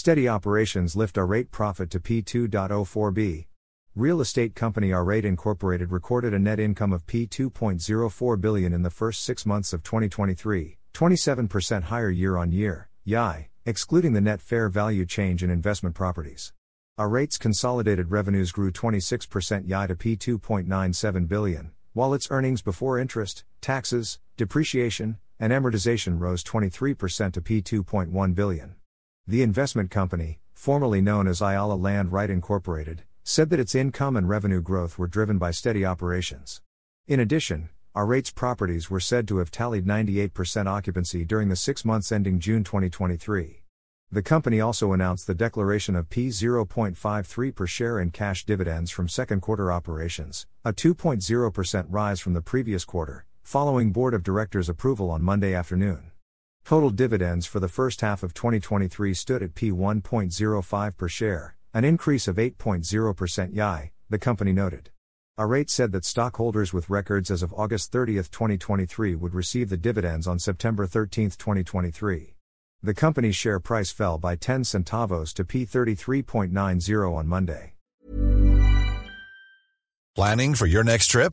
Steady operations lift AREIT profit to P2.04b. Real estate company AREIT Incorporated recorded a net income of P2.04 billion in the first 6 months of 2023, 27% higher year on year. YI, excluding the net fair value change in investment properties. AREIT's consolidated revenues grew 26% YI to P2.97 billion, while its earnings before interest, taxes, depreciation, and amortization rose 23% to P2.1 billion. The investment company, formerly known as Ayala Land REIT Incorporated, said that its income and revenue growth were driven by steady operations. In addition, AREIT's properties were said to have tallied 98% occupancy during the 6 months ending June 2023. The company also announced the declaration of P0.53 per share in cash dividends from second quarter operations, a 2.0% rise from the previous quarter, following board of directors approval on Monday afternoon. Total dividends for the first half of 2023 stood at P1.05 per share, an increase of 8.0% YI, the company noted. AREIT said that stockholders with records as of August 30, 2023 would receive the dividends on September 13, 2023. The company's share price fell by 10 centavos to P33.90 on Monday. Planning for your next trip?